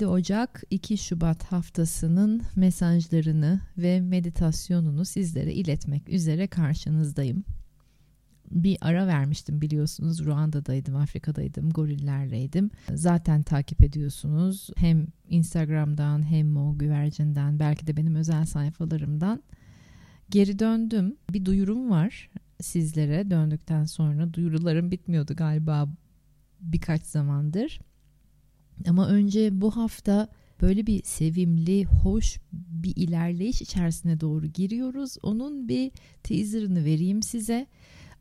27 Ocak 2 Şubat haftasının mesajlarını ve meditasyonunu sizlere iletmek üzere karşınızdayım. Bir ara vermiştim biliyorsunuz Ruanda'daydım, Afrika'daydım, gorillerleydim. Zaten takip ediyorsunuz hem Instagram'dan hem o güvercinden belki de benim özel sayfalarımdan. Geri döndüm. Bir duyurum var sizlere döndükten sonra. Duyurularım bitmiyordu galiba birkaç zamandır ama önce bu hafta böyle bir sevimli, hoş bir ilerleyiş içerisine doğru giriyoruz. Onun bir teaserını vereyim size.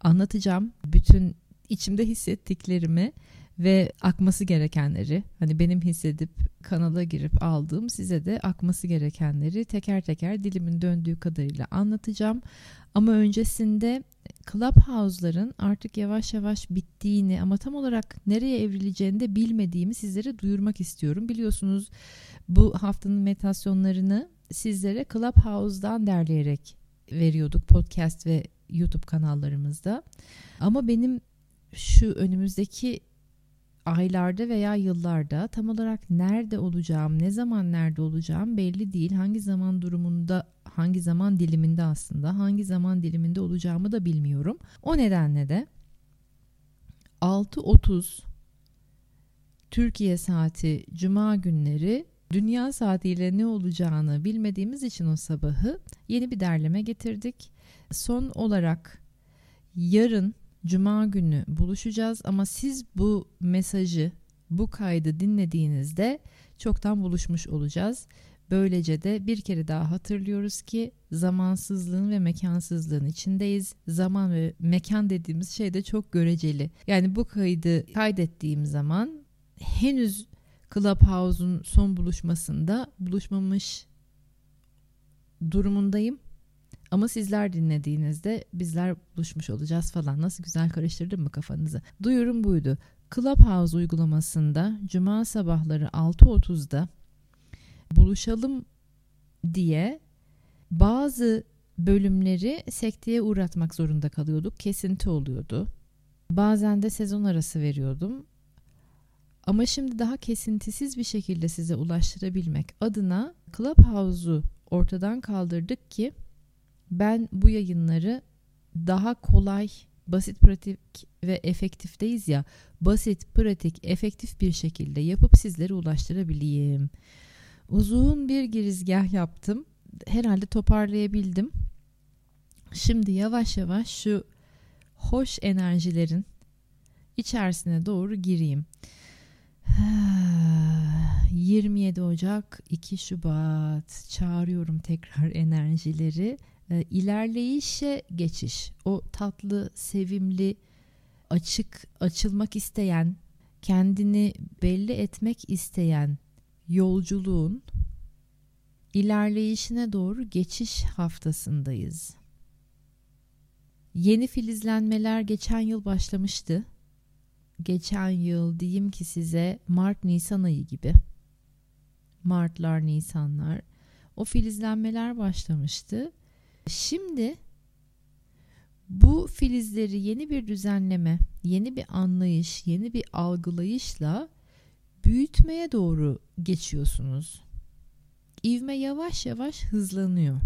Anlatacağım bütün içimde hissettiklerimi ve akması gerekenleri hani benim hissedip kanala girip aldığım size de akması gerekenleri teker teker dilimin döndüğü kadarıyla anlatacağım. Ama öncesinde Clubhouse'ların artık yavaş yavaş bittiğini ama tam olarak nereye evrileceğini de bilmediğimi sizlere duyurmak istiyorum. Biliyorsunuz bu haftanın meditasyonlarını sizlere Clubhouse'dan derleyerek veriyorduk podcast ve YouTube kanallarımızda. Ama benim şu önümüzdeki aylarda veya yıllarda tam olarak nerede olacağım, ne zaman nerede olacağım belli değil. Hangi zaman durumunda, hangi zaman diliminde aslında, hangi zaman diliminde olacağımı da bilmiyorum. O nedenle de 6.30 Türkiye saati cuma günleri dünya saatiyle ne olacağını bilmediğimiz için o sabahı yeni bir derleme getirdik. Son olarak yarın Cuma günü buluşacağız ama siz bu mesajı, bu kaydı dinlediğinizde çoktan buluşmuş olacağız. Böylece de bir kere daha hatırlıyoruz ki zamansızlığın ve mekansızlığın içindeyiz. Zaman ve mekan dediğimiz şey de çok göreceli. Yani bu kaydı kaydettiğim zaman henüz Clubhouse'un son buluşmasında buluşmamış durumundayım. Ama sizler dinlediğinizde bizler buluşmuş olacağız falan. Nasıl güzel karıştırdım mı kafanızı? Duyurum buydu. Clubhouse uygulamasında cuma sabahları 6.30'da buluşalım diye bazı bölümleri sekteye uğratmak zorunda kalıyorduk. Kesinti oluyordu. Bazen de sezon arası veriyordum. Ama şimdi daha kesintisiz bir şekilde size ulaştırabilmek adına Clubhouse'u ortadan kaldırdık ki ben bu yayınları daha kolay, basit, pratik ve efektifteyiz ya. Basit, pratik, efektif bir şekilde yapıp sizlere ulaştırabileyim. Uzun bir girizgah yaptım. Herhalde toparlayabildim. Şimdi yavaş yavaş şu hoş enerjilerin içerisine doğru gireyim. 27 Ocak 2 Şubat çağırıyorum tekrar enerjileri e, ilerleyişe geçiş, o tatlı, sevimli, açık, açılmak isteyen, kendini belli etmek isteyen yolculuğun ilerleyişine doğru geçiş haftasındayız. Yeni filizlenmeler geçen yıl başlamıştı. Geçen yıl diyeyim ki size Mart-Nisan ayı gibi. Martlar, Nisanlar. O filizlenmeler başlamıştı Şimdi bu filizleri yeni bir düzenleme, yeni bir anlayış, yeni bir algılayışla büyütmeye doğru geçiyorsunuz. İvme yavaş yavaş hızlanıyor.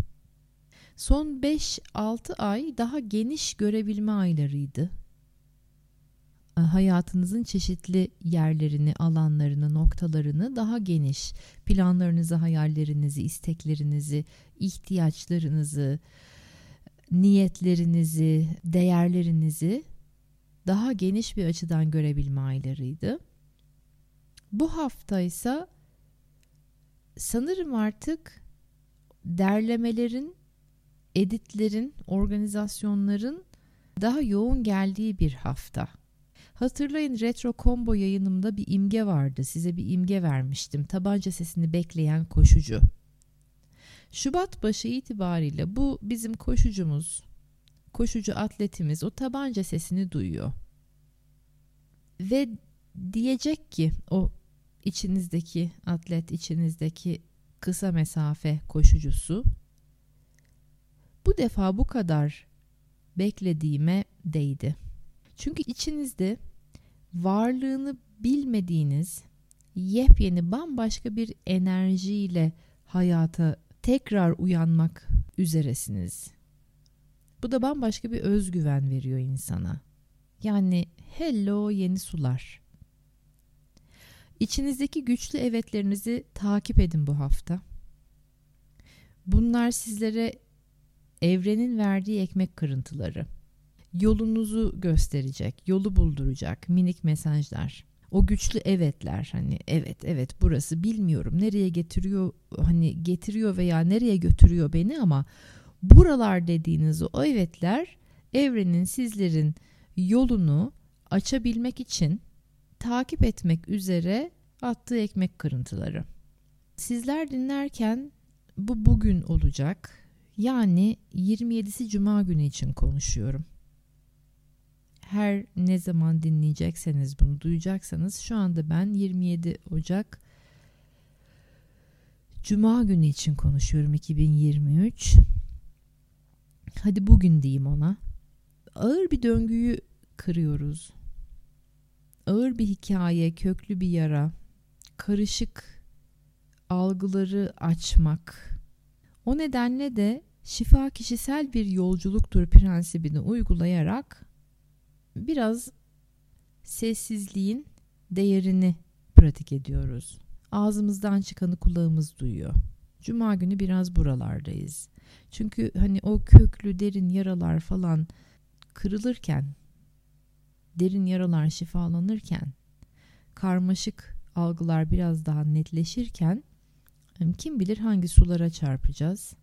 Son 5-6 ay daha geniş görebilme aylarıydı. e, hayatınızın çeşitli yerlerini, alanlarını, noktalarını daha geniş, planlarınızı, hayallerinizi, isteklerinizi, ihtiyaçlarınızı, niyetlerinizi, değerlerinizi daha geniş bir açıdan görebilme aylarıydı. Bu hafta ise sanırım artık derlemelerin, editlerin, organizasyonların daha yoğun geldiği bir hafta. Hatırlayın Retro Combo yayınımda bir imge vardı. Size bir imge vermiştim. Tabanca sesini bekleyen koşucu. Şubat başı itibariyle bu bizim koşucumuz, koşucu atletimiz o tabanca sesini duyuyor. Ve diyecek ki o içinizdeki atlet, içinizdeki kısa mesafe koşucusu bu defa bu kadar beklediğime değdi. Çünkü içinizde varlığını bilmediğiniz yepyeni bambaşka bir enerjiyle hayata tekrar uyanmak üzeresiniz. Bu da bambaşka bir özgüven veriyor insana. Yani hello yeni sular. İçinizdeki güçlü evetlerinizi takip edin bu hafta. Bunlar sizlere evrenin verdiği ekmek kırıntıları. Yolunuzu gösterecek, yolu bulduracak minik mesajlar. O güçlü evetler hani evet evet burası bilmiyorum nereye getiriyor hani getiriyor veya nereye götürüyor beni ama buralar dediğiniz o evetler evrenin sizlerin yolunu açabilmek için takip etmek üzere attığı ekmek kırıntıları. Sizler dinlerken bu bugün olacak. Yani 27'si cuma günü için konuşuyorum. Her ne zaman dinleyecekseniz bunu duyacaksanız şu anda ben 27 Ocak Cuma günü için konuşuyorum 2023. Hadi bugün diyeyim ona. Ağır bir döngüyü kırıyoruz. Ağır bir hikaye, köklü bir yara, karışık algıları açmak. O nedenle de şifa kişisel bir yolculuktur prensibini uygulayarak biraz sessizliğin değerini pratik ediyoruz. Ağzımızdan çıkanı kulağımız duyuyor. Cuma günü biraz buralardayız. Çünkü hani o köklü derin yaralar falan kırılırken, derin yaralar şifalanırken, karmaşık algılar biraz daha netleşirken kim bilir hangi sulara çarpacağız.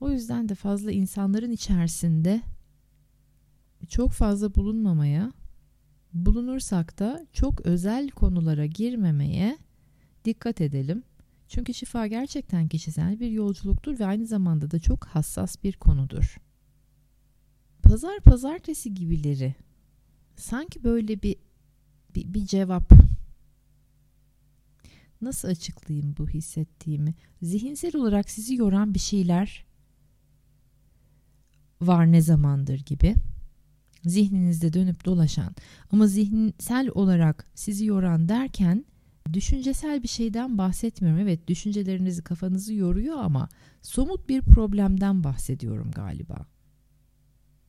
O yüzden de fazla insanların içerisinde çok fazla bulunmamaya, bulunursak da çok özel konulara girmemeye dikkat edelim. Çünkü şifa gerçekten kişisel bir yolculuktur ve aynı zamanda da çok hassas bir konudur. Pazar pazartesi gibileri sanki böyle bir bir, bir cevap nasıl açıklayayım bu hissettiğimi zihinsel olarak sizi yoran bir şeyler var ne zamandır gibi zihninizde dönüp dolaşan ama zihinsel olarak sizi yoran derken düşüncesel bir şeyden bahsetmiyorum. Evet düşüncelerinizi kafanızı yoruyor ama somut bir problemden bahsediyorum galiba.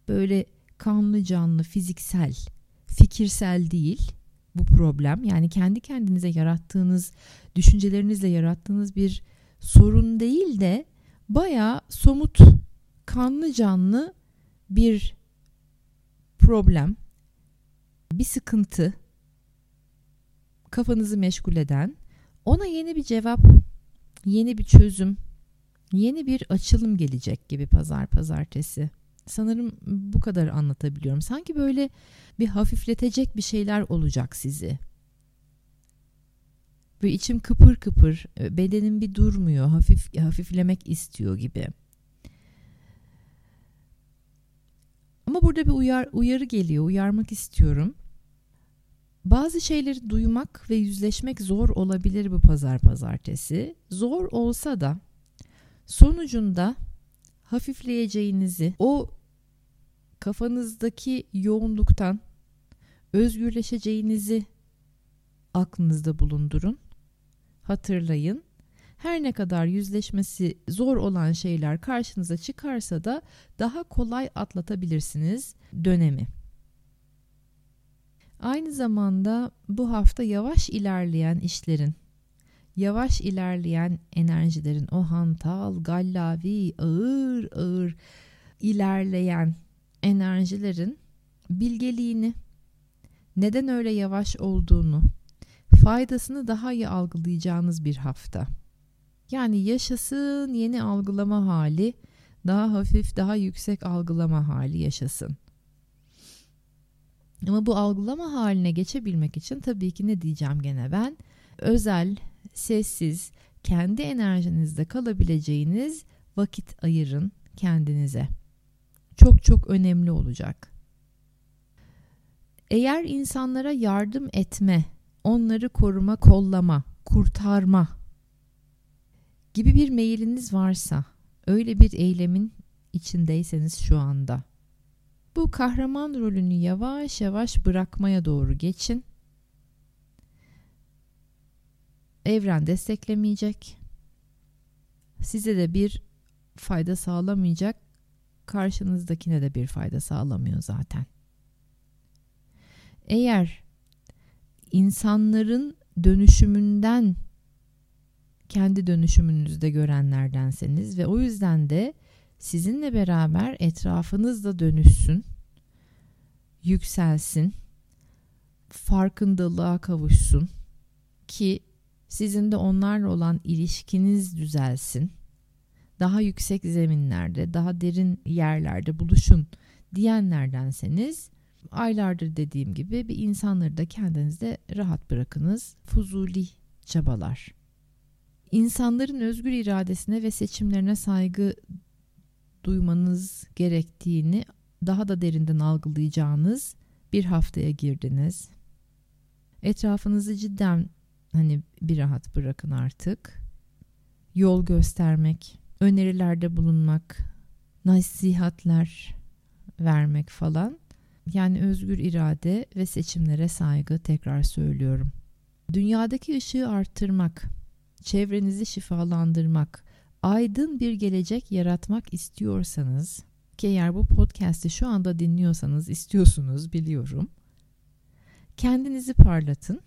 Böyle kanlı canlı fiziksel, fikirsel değil bu problem. Yani kendi kendinize yarattığınız, düşüncelerinizle yarattığınız bir sorun değil de baya somut, kanlı canlı bir problem, bir sıkıntı, kafanızı meşgul eden, ona yeni bir cevap, yeni bir çözüm, yeni bir açılım gelecek gibi pazar pazartesi. Sanırım bu kadar anlatabiliyorum. Sanki böyle bir hafifletecek bir şeyler olacak sizi. Ve içim kıpır kıpır, bedenim bir durmuyor, hafif hafiflemek istiyor gibi. Ama burada bir uyar, uyarı geliyor, uyarmak istiyorum. Bazı şeyleri duymak ve yüzleşmek zor olabilir bu pazar pazartesi. Zor olsa da sonucunda hafifleyeceğinizi, o kafanızdaki yoğunluktan özgürleşeceğinizi aklınızda bulundurun. Hatırlayın. Her ne kadar yüzleşmesi zor olan şeyler karşınıza çıkarsa da daha kolay atlatabilirsiniz dönemi. Aynı zamanda bu hafta yavaş ilerleyen işlerin, yavaş ilerleyen enerjilerin, o hantal, gallavi, ağır ağır ilerleyen enerjilerin bilgeliğini, neden öyle yavaş olduğunu, faydasını daha iyi algılayacağınız bir hafta. Yani yaşasın yeni algılama hali, daha hafif, daha yüksek algılama hali yaşasın. Ama bu algılama haline geçebilmek için tabii ki ne diyeceğim gene ben? Özel, sessiz, kendi enerjinizde kalabileceğiniz vakit ayırın kendinize. Çok çok önemli olacak. Eğer insanlara yardım etme, onları koruma, kollama, kurtarma gibi bir meyiliniz varsa, öyle bir eylemin içindeyseniz şu anda bu kahraman rolünü yavaş yavaş bırakmaya doğru geçin. Evren desteklemeyecek. Size de bir fayda sağlamayacak. Karşınızdakine de bir fayda sağlamıyor zaten. Eğer insanların dönüşümünden kendi dönüşümünüzde görenlerdenseniz ve o yüzden de sizinle beraber etrafınızda dönüşsün, yükselsin, farkındalığa kavuşsun ki sizin de onlarla olan ilişkiniz düzelsin. Daha yüksek zeminlerde, daha derin yerlerde buluşun diyenlerdenseniz aylardır dediğim gibi bir insanları da kendinizde rahat bırakınız. Fuzuli çabalar. İnsanların özgür iradesine ve seçimlerine saygı duymanız gerektiğini daha da derinden algılayacağınız bir haftaya girdiniz. Etrafınızı cidden hani bir rahat bırakın artık. Yol göstermek, önerilerde bulunmak, nasihatler vermek falan. Yani özgür irade ve seçimlere saygı tekrar söylüyorum. Dünyadaki ışığı arttırmak, çevrenizi şifalandırmak, aydın bir gelecek yaratmak istiyorsanız ki eğer bu podcast'i şu anda dinliyorsanız istiyorsunuz biliyorum. Kendinizi parlatın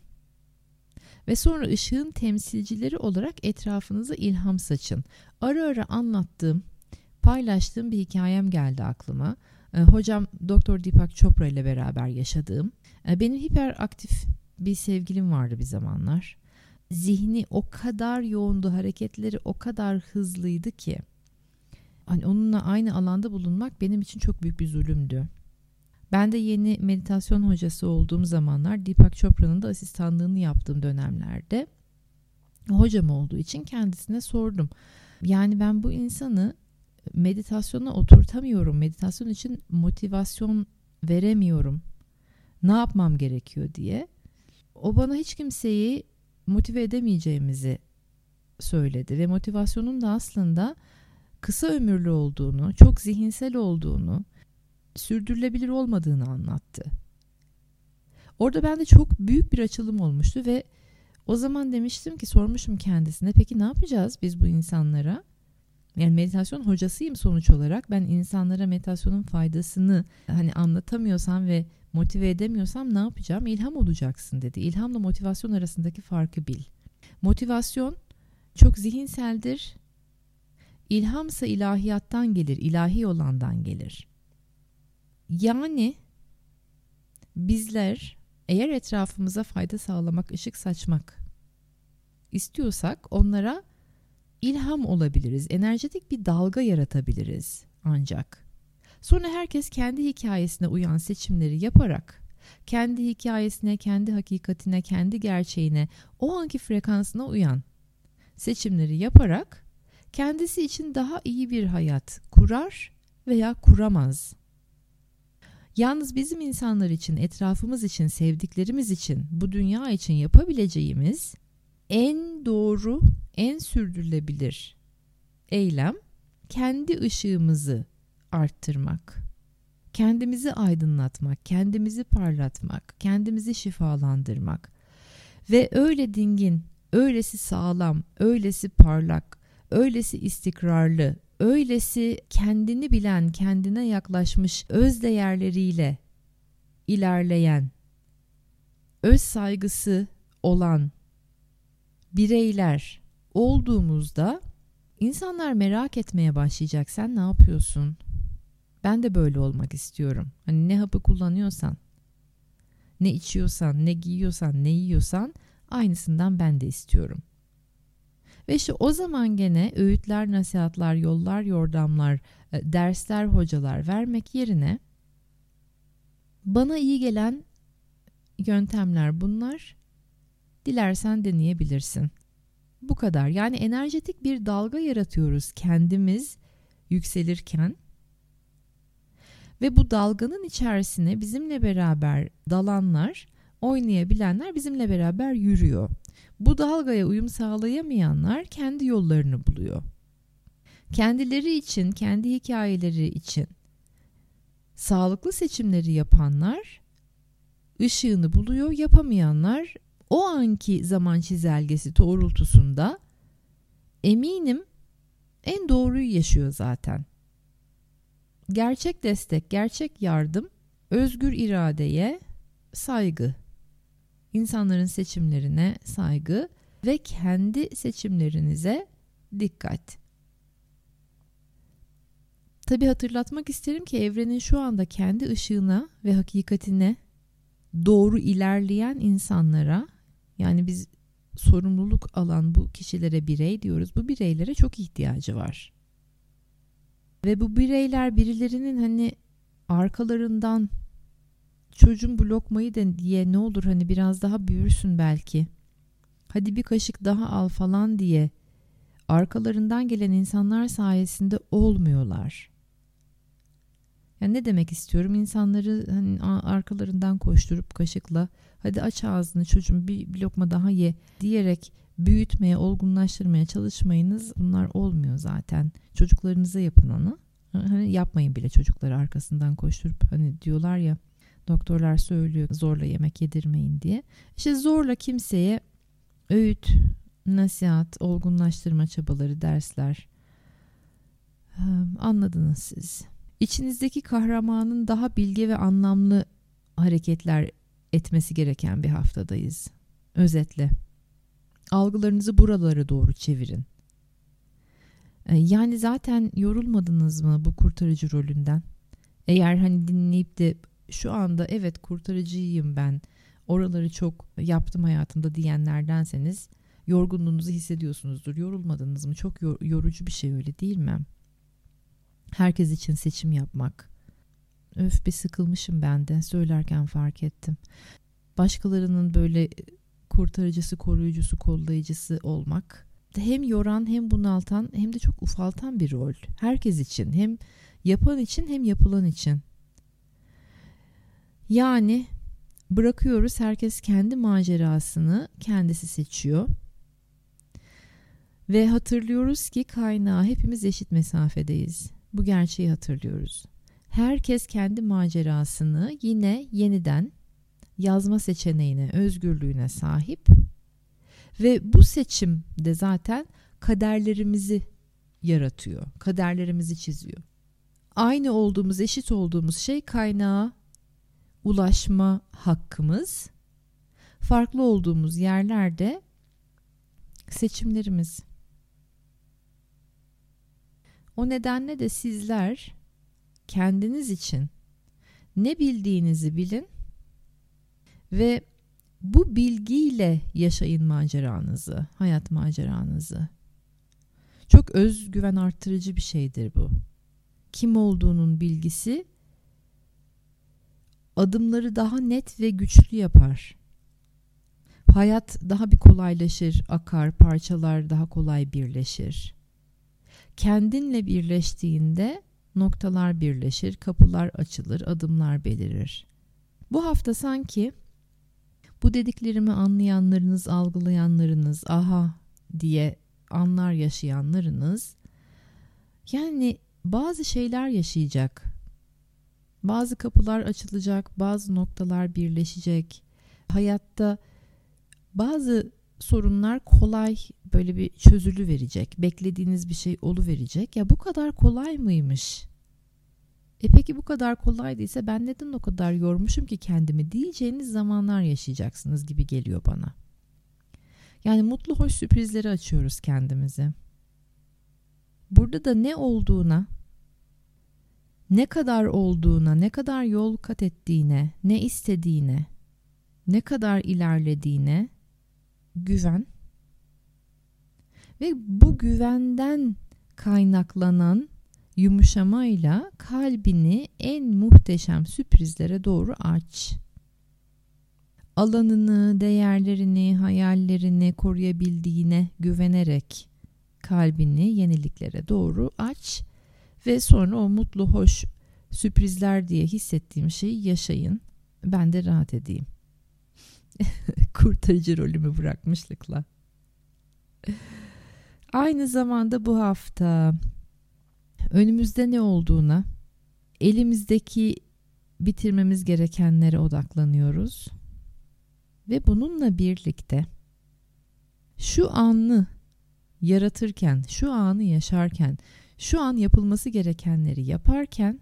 ve sonra ışığın temsilcileri olarak etrafınıza ilham saçın. Ara ara anlattığım, paylaştığım bir hikayem geldi aklıma. Ee, hocam Doktor Deepak Chopra ile beraber yaşadığım. Ee, benim hiperaktif bir sevgilim vardı bir zamanlar zihni o kadar yoğundu, hareketleri o kadar hızlıydı ki hani onunla aynı alanda bulunmak benim için çok büyük bir zulümdü. Ben de yeni meditasyon hocası olduğum zamanlar Deepak Chopra'nın da asistanlığını yaptığım dönemlerde hocam olduğu için kendisine sordum. Yani ben bu insanı meditasyona oturtamıyorum. Meditasyon için motivasyon veremiyorum. Ne yapmam gerekiyor diye. O bana hiç kimseyi motive edemeyeceğimizi söyledi ve motivasyonun da aslında kısa ömürlü olduğunu, çok zihinsel olduğunu, sürdürülebilir olmadığını anlattı. Orada bende çok büyük bir açılım olmuştu ve o zaman demiştim ki sormuşum kendisine peki ne yapacağız biz bu insanlara? Yani meditasyon hocasıyım sonuç olarak. Ben insanlara meditasyonun faydasını hani anlatamıyorsam ve motive edemiyorsam ne yapacağım? İlham olacaksın dedi. İlhamla motivasyon arasındaki farkı bil. Motivasyon çok zihinseldir. İlhamsa ilahiyattan gelir, ilahi olandan gelir. Yani bizler eğer etrafımıza fayda sağlamak, ışık saçmak istiyorsak onlara ilham olabiliriz. Enerjetik bir dalga yaratabiliriz ancak. Sonra herkes kendi hikayesine uyan seçimleri yaparak kendi hikayesine, kendi hakikatine, kendi gerçeğine, o anki frekansına uyan seçimleri yaparak kendisi için daha iyi bir hayat kurar veya kuramaz. Yalnız bizim insanlar için, etrafımız için, sevdiklerimiz için, bu dünya için yapabileceğimiz en doğru, en sürdürülebilir eylem kendi ışığımızı arttırmak, kendimizi aydınlatmak, kendimizi parlatmak, kendimizi şifalandırmak. Ve öyle dingin, öylesi sağlam, öylesi parlak, öylesi istikrarlı, öylesi kendini bilen, kendine yaklaşmış öz değerleriyle ilerleyen öz saygısı olan bireyler olduğumuzda insanlar merak etmeye başlayacak. Sen ne yapıyorsun? Ben de böyle olmak istiyorum. Hani ne hapı kullanıyorsan, ne içiyorsan, ne giyiyorsan, ne yiyorsan aynısından ben de istiyorum. Ve işte o zaman gene öğütler, nasihatler, yollar, yordamlar, e, dersler, hocalar vermek yerine bana iyi gelen yöntemler bunlar. Dilersen deneyebilirsin. Bu kadar. Yani enerjetik bir dalga yaratıyoruz kendimiz yükselirken. Ve bu dalganın içerisine bizimle beraber dalanlar, oynayabilenler bizimle beraber yürüyor. Bu dalgaya uyum sağlayamayanlar kendi yollarını buluyor. Kendileri için, kendi hikayeleri için sağlıklı seçimleri yapanlar ışığını buluyor, yapamayanlar o anki zaman çizelgesi doğrultusunda eminim en doğruyu yaşıyor zaten. Gerçek destek, gerçek yardım, özgür iradeye saygı, insanların seçimlerine saygı ve kendi seçimlerinize dikkat. Tabi hatırlatmak isterim ki evrenin şu anda kendi ışığına ve hakikatine doğru ilerleyen insanlara yani biz sorumluluk alan bu kişilere birey diyoruz. Bu bireylere çok ihtiyacı var. Ve bu bireyler birilerinin hani arkalarından çocuğum bu lokmayı de diye ne olur hani biraz daha büyürsün belki. Hadi bir kaşık daha al falan diye arkalarından gelen insanlar sayesinde olmuyorlar. Yani ne demek istiyorum? İnsanları hani arkalarından koşturup kaşıkla hadi aç ağzını çocuğum bir, bir lokma daha ye diyerek büyütmeye, olgunlaştırmaya çalışmayınız. Bunlar olmuyor zaten. Çocuklarınıza yapın onu. Hani yapmayın bile çocukları arkasından koşturup hani diyorlar ya doktorlar söylüyor zorla yemek yedirmeyin diye. İşte zorla kimseye öğüt, nasihat, olgunlaştırma çabaları, dersler anladınız siz. İçinizdeki kahramanın daha bilge ve anlamlı hareketler etmesi gereken bir haftadayız. Özetle. Algılarınızı buralara doğru çevirin. Ee, yani zaten yorulmadınız mı bu kurtarıcı rolünden? Eğer hani dinleyip de şu anda evet kurtarıcıyım ben oraları çok yaptım hayatımda diyenlerdenseniz yorgunluğunuzu hissediyorsunuzdur. Yorulmadınız mı? Çok yorucu bir şey öyle değil mi? Herkes için seçim yapmak. Öf bir sıkılmışım ben de söylerken fark ettim. Başkalarının böyle kurtarıcısı, koruyucusu, kollayıcısı olmak hem yoran hem bunaltan hem de çok ufaltan bir rol. Herkes için hem yapan için hem yapılan için. Yani bırakıyoruz herkes kendi macerasını kendisi seçiyor. Ve hatırlıyoruz ki kaynağı hepimiz eşit mesafedeyiz. Bu gerçeği hatırlıyoruz. Herkes kendi macerasını yine yeniden yazma seçeneğine, özgürlüğüne sahip ve bu seçim de zaten kaderlerimizi yaratıyor. Kaderlerimizi çiziyor. Aynı olduğumuz, eşit olduğumuz şey kaynağa ulaşma hakkımız. Farklı olduğumuz yerlerde seçimlerimiz. O nedenle de sizler kendiniz için ne bildiğinizi bilin ve bu bilgiyle yaşayın maceranızı, hayat maceranızı. Çok özgüven arttırıcı bir şeydir bu. Kim olduğunun bilgisi adımları daha net ve güçlü yapar. Hayat daha bir kolaylaşır, akar, parçalar daha kolay birleşir. Kendinle birleştiğinde noktalar birleşir, kapılar açılır, adımlar belirir. Bu hafta sanki bu dediklerimi anlayanlarınız, algılayanlarınız, aha diye anlar yaşayanlarınız yani bazı şeyler yaşayacak. Bazı kapılar açılacak, bazı noktalar birleşecek. Hayatta bazı sorunlar kolay böyle bir çözülü verecek. Beklediğiniz bir şey olu verecek. Ya bu kadar kolay mıymış? E peki bu kadar kolay ben neden o kadar yormuşum ki kendimi diyeceğiniz zamanlar yaşayacaksınız gibi geliyor bana. Yani mutlu hoş sürprizleri açıyoruz kendimize. Burada da ne olduğuna, ne kadar olduğuna, ne kadar yol kat ettiğine, ne istediğine, ne kadar ilerlediğine güven ve bu güvenden kaynaklanan yumuşamayla kalbini en muhteşem sürprizlere doğru aç. Alanını, değerlerini, hayallerini koruyabildiğine güvenerek kalbini yeniliklere doğru aç ve sonra o mutlu, hoş sürprizler diye hissettiğim şeyi yaşayın. Ben de rahat edeyim. Kurtarıcı rolümü bırakmışlıkla. Aynı zamanda bu hafta önümüzde ne olduğuna, elimizdeki bitirmemiz gerekenlere odaklanıyoruz. Ve bununla birlikte şu anı yaratırken, şu anı yaşarken, şu an yapılması gerekenleri yaparken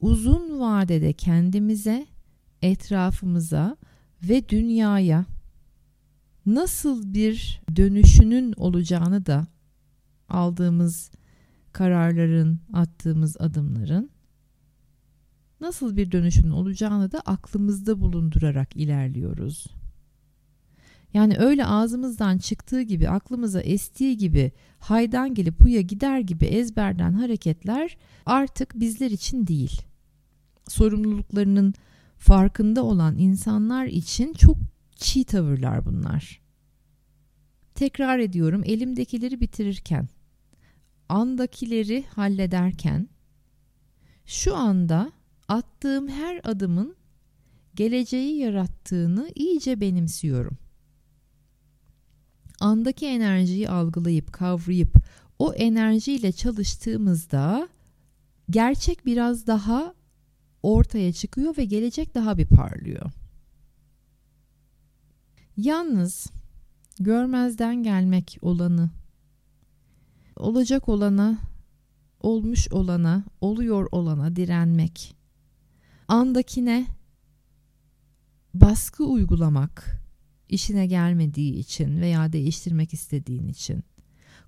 uzun vadede kendimize, etrafımıza ve dünyaya nasıl bir dönüşünün olacağını da aldığımız kararların, attığımız adımların nasıl bir dönüşünün olacağını da aklımızda bulundurarak ilerliyoruz. Yani öyle ağzımızdan çıktığı gibi, aklımıza estiği gibi, haydan gelip huya gider gibi ezberden hareketler artık bizler için değil. Sorumluluklarının farkında olan insanlar için çok çiğ tavırlar bunlar. Tekrar ediyorum elimdekileri bitirirken, andakileri hallederken, şu anda attığım her adımın geleceği yarattığını iyice benimsiyorum. Andaki enerjiyi algılayıp kavrayıp o enerjiyle çalıştığımızda gerçek biraz daha ortaya çıkıyor ve gelecek daha bir parlıyor. Yalnız görmezden gelmek olanı, olacak olana, olmuş olana, oluyor olana direnmek, andakine baskı uygulamak, işine gelmediği için veya değiştirmek istediğin için,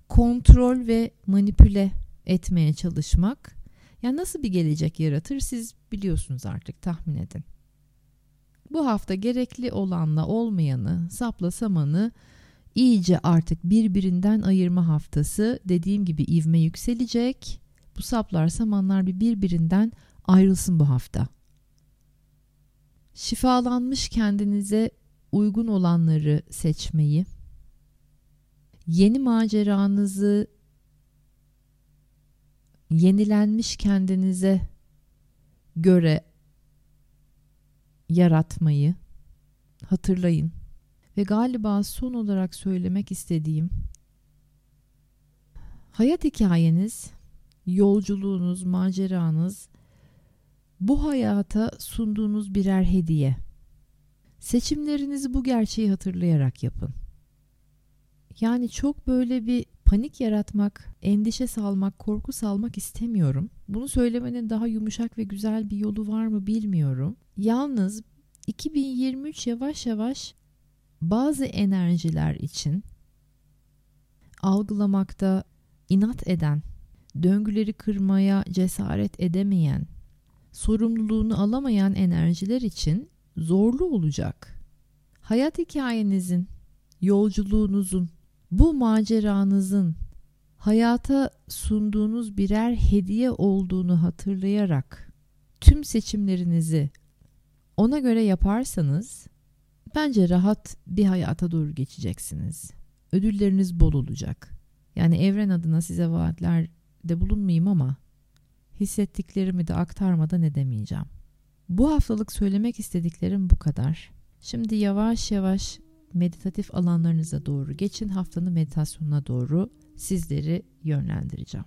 kontrol ve manipüle etmeye çalışmak, ya nasıl bir gelecek yaratır siz biliyorsunuz artık tahmin edin. Bu hafta gerekli olanla olmayanı, sapla samanı iyice artık birbirinden ayırma haftası. Dediğim gibi ivme yükselecek. Bu saplar samanlar bir birbirinden ayrılsın bu hafta. Şifalanmış kendinize uygun olanları seçmeyi, yeni maceranızı yenilenmiş kendinize göre yaratmayı hatırlayın. Ve galiba son olarak söylemek istediğim hayat hikayeniz, yolculuğunuz, maceranız bu hayata sunduğunuz birer hediye. Seçimlerinizi bu gerçeği hatırlayarak yapın. Yani çok böyle bir panik yaratmak, endişe salmak, korku salmak istemiyorum. Bunu söylemenin daha yumuşak ve güzel bir yolu var mı bilmiyorum. Yalnız 2023 yavaş yavaş bazı enerjiler için algılamakta inat eden, döngüleri kırmaya cesaret edemeyen, sorumluluğunu alamayan enerjiler için zorlu olacak. Hayat hikayenizin, yolculuğunuzun, bu maceranızın hayata sunduğunuz birer hediye olduğunu hatırlayarak tüm seçimlerinizi ona göre yaparsanız bence rahat bir hayata doğru geçeceksiniz. Ödülleriniz bol olacak. Yani evren adına size vaatlerde bulunmayayım ama hissettiklerimi de aktarmadan edemeyeceğim. Bu haftalık söylemek istediklerim bu kadar. Şimdi yavaş yavaş meditatif alanlarınıza doğru geçin. Haftanın meditasyonuna doğru sizleri yönlendireceğim.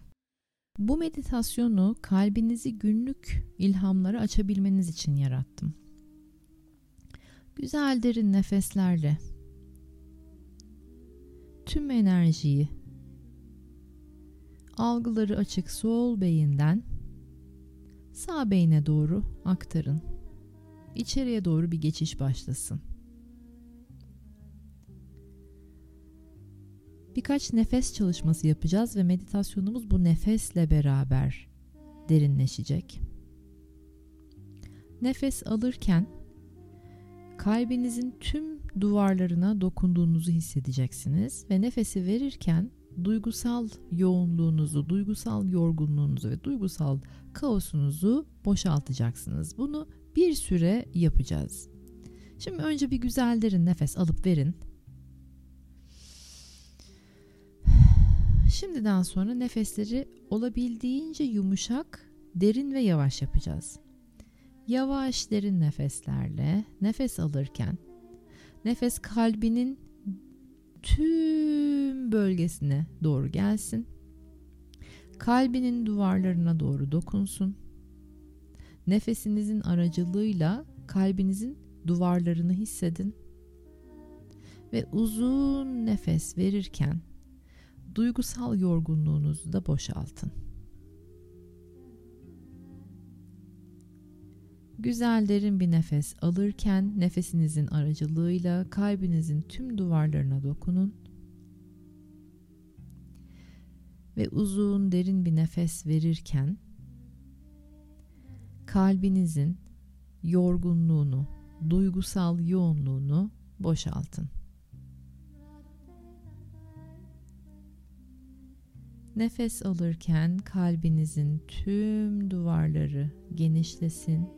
Bu meditasyonu kalbinizi günlük ilhamlara açabilmeniz için yarattım. Güzel derin nefeslerle tüm enerjiyi algıları açık sol beyinden Sağ beyne doğru aktarın. İçeriye doğru bir geçiş başlasın. Birkaç nefes çalışması yapacağız ve meditasyonumuz bu nefesle beraber derinleşecek. Nefes alırken kalbinizin tüm duvarlarına dokunduğunuzu hissedeceksiniz ve nefesi verirken duygusal yoğunluğunuzu, duygusal yorgunluğunuzu ve duygusal kaosunuzu boşaltacaksınız. Bunu bir süre yapacağız. Şimdi önce bir güzel derin nefes alıp verin. Şimdiden sonra nefesleri olabildiğince yumuşak, derin ve yavaş yapacağız. Yavaş derin nefeslerle nefes alırken nefes kalbinin tüm bölgesine doğru gelsin. Kalbinin duvarlarına doğru dokunsun. Nefesinizin aracılığıyla kalbinizin duvarlarını hissedin. Ve uzun nefes verirken duygusal yorgunluğunuzu da boşaltın. Güzel derin bir nefes alırken nefesinizin aracılığıyla kalbinizin tüm duvarlarına dokunun. Ve uzun derin bir nefes verirken kalbinizin yorgunluğunu, duygusal yoğunluğunu boşaltın. Nefes alırken kalbinizin tüm duvarları genişlesin,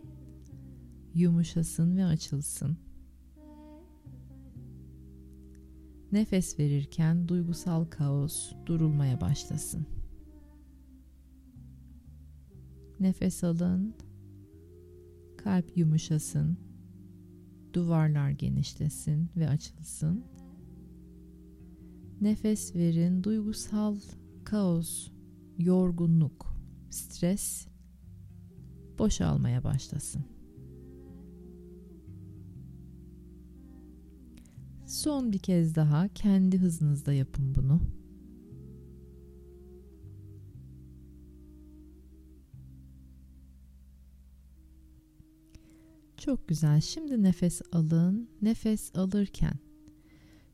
yumuşasın ve açılsın. Nefes verirken duygusal kaos durulmaya başlasın. Nefes alın, kalp yumuşasın, duvarlar genişlesin ve açılsın. Nefes verin, duygusal kaos, yorgunluk, stres boşalmaya başlasın. Son bir kez daha kendi hızınızda yapın bunu. Çok güzel. Şimdi nefes alın. Nefes alırken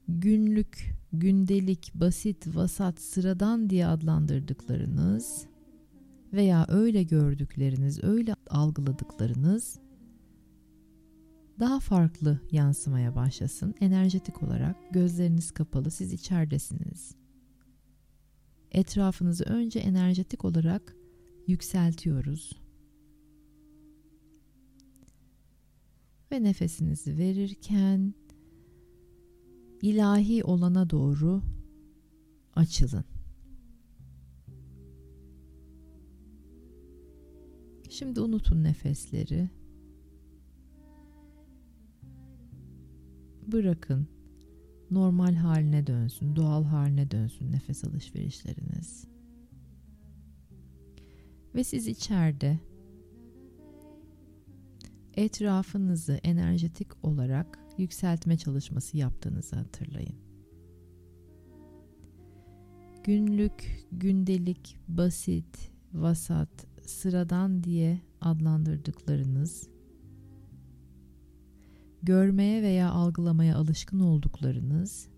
günlük, gündelik, basit, vasat, sıradan diye adlandırdıklarınız veya öyle gördükleriniz, öyle algıladıklarınız daha farklı yansımaya başlasın. Enerjetik olarak gözleriniz kapalı, siz içeridesiniz. Etrafınızı önce enerjetik olarak yükseltiyoruz. Ve nefesinizi verirken ilahi olana doğru açılın. Şimdi unutun nefesleri. Bırakın normal haline dönsün, doğal haline dönsün nefes alışverişleriniz. Ve siz içeride etrafınızı enerjetik olarak yükseltme çalışması yaptığınızı hatırlayın. Günlük, gündelik, basit, vasat, sıradan diye adlandırdıklarınız görmeye veya algılamaya alışkın olduklarınız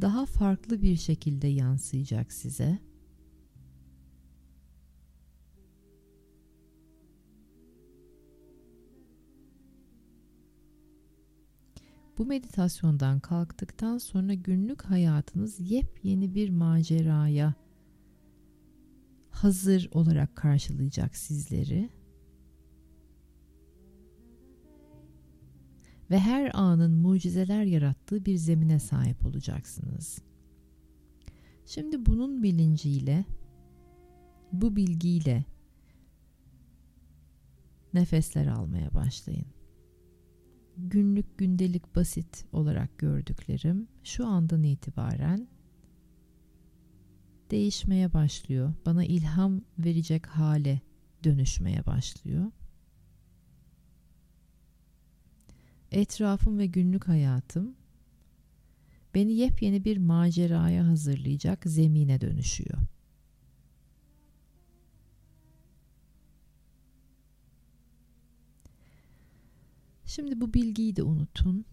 daha farklı bir şekilde yansıyacak size. Bu meditasyondan kalktıktan sonra günlük hayatınız yepyeni bir maceraya hazır olarak karşılayacak sizleri. Ve her anın mucizeler yarattığı bir zemine sahip olacaksınız. Şimdi bunun bilinciyle, bu bilgiyle nefesler almaya başlayın günlük gündelik basit olarak gördüklerim şu andan itibaren değişmeye başlıyor. Bana ilham verecek hale dönüşmeye başlıyor. Etrafım ve günlük hayatım beni yepyeni bir maceraya hazırlayacak zemine dönüşüyor. Şimdi bu bilgiyi de unutun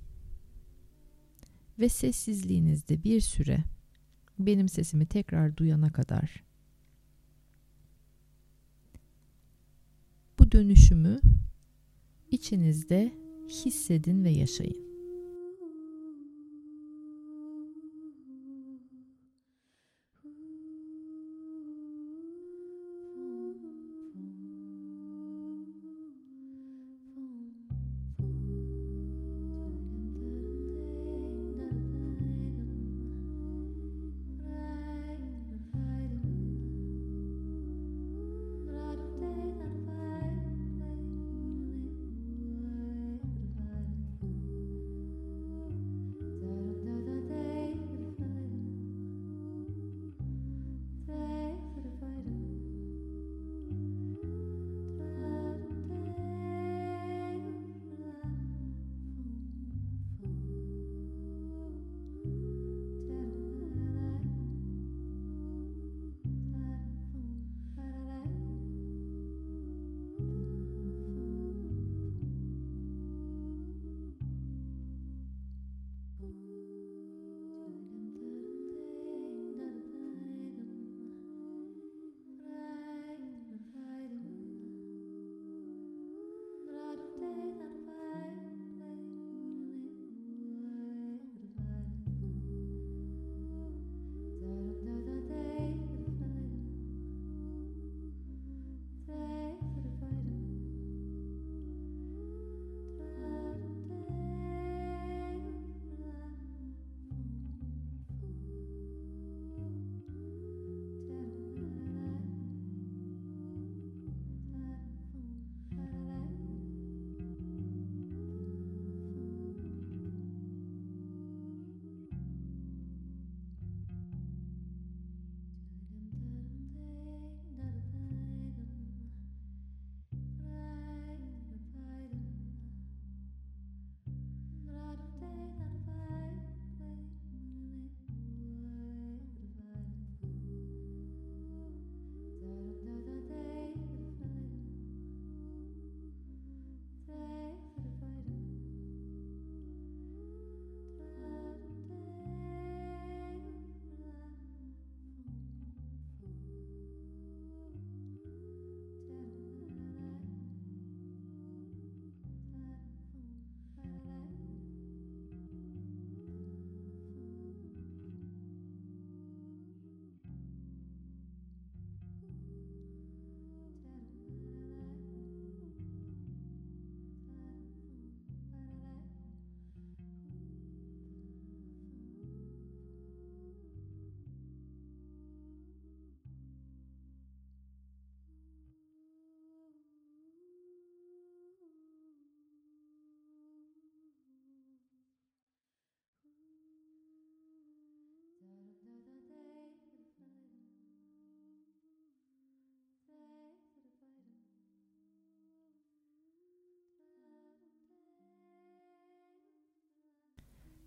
ve sessizliğinizde bir süre benim sesimi tekrar duyana kadar bu dönüşümü içinizde hissedin ve yaşayın.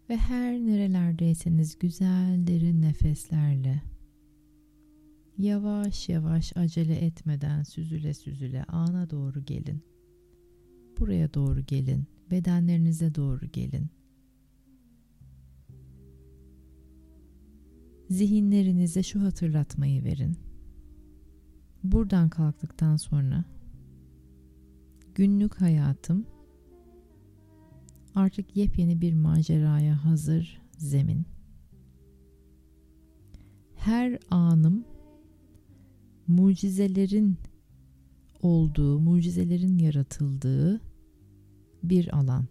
Ve her nerelerdeyseniz güzel derin nefeslerle yavaş yavaş acele etmeden süzüle süzüle ana doğru gelin. Buraya doğru gelin. Bedenlerinize doğru gelin. Zihinlerinize şu hatırlatmayı verin. Buradan kalktıktan sonra günlük hayatım Artık yepyeni bir maceraya hazır zemin. Her anım mucizelerin olduğu, mucizelerin yaratıldığı bir alan.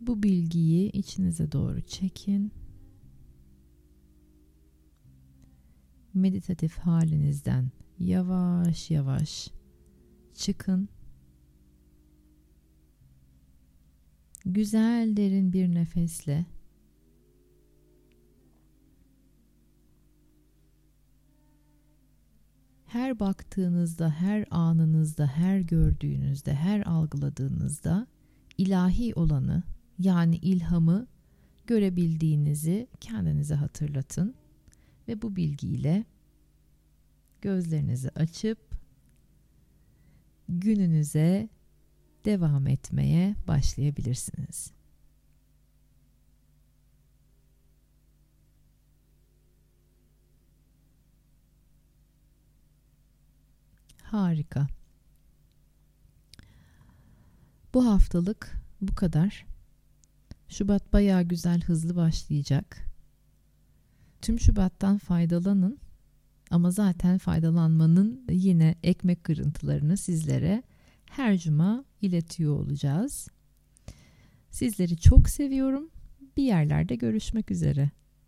Bu bilgiyi içinize doğru çekin. Meditatif halinizden yavaş yavaş çıkın. Güzel derin bir nefesle her baktığınızda, her anınızda, her gördüğünüzde, her algıladığınızda ilahi olanı yani ilhamı görebildiğinizi kendinize hatırlatın ve bu bilgiyle Gözlerinizi açıp gününüze devam etmeye başlayabilirsiniz. Harika. Bu haftalık bu kadar. Şubat bayağı güzel hızlı başlayacak. Tüm Şubat'tan faydalanın. Ama zaten faydalanmanın yine ekmek kırıntılarını sizlere her cuma iletiyor olacağız. Sizleri çok seviyorum. Bir yerlerde görüşmek üzere.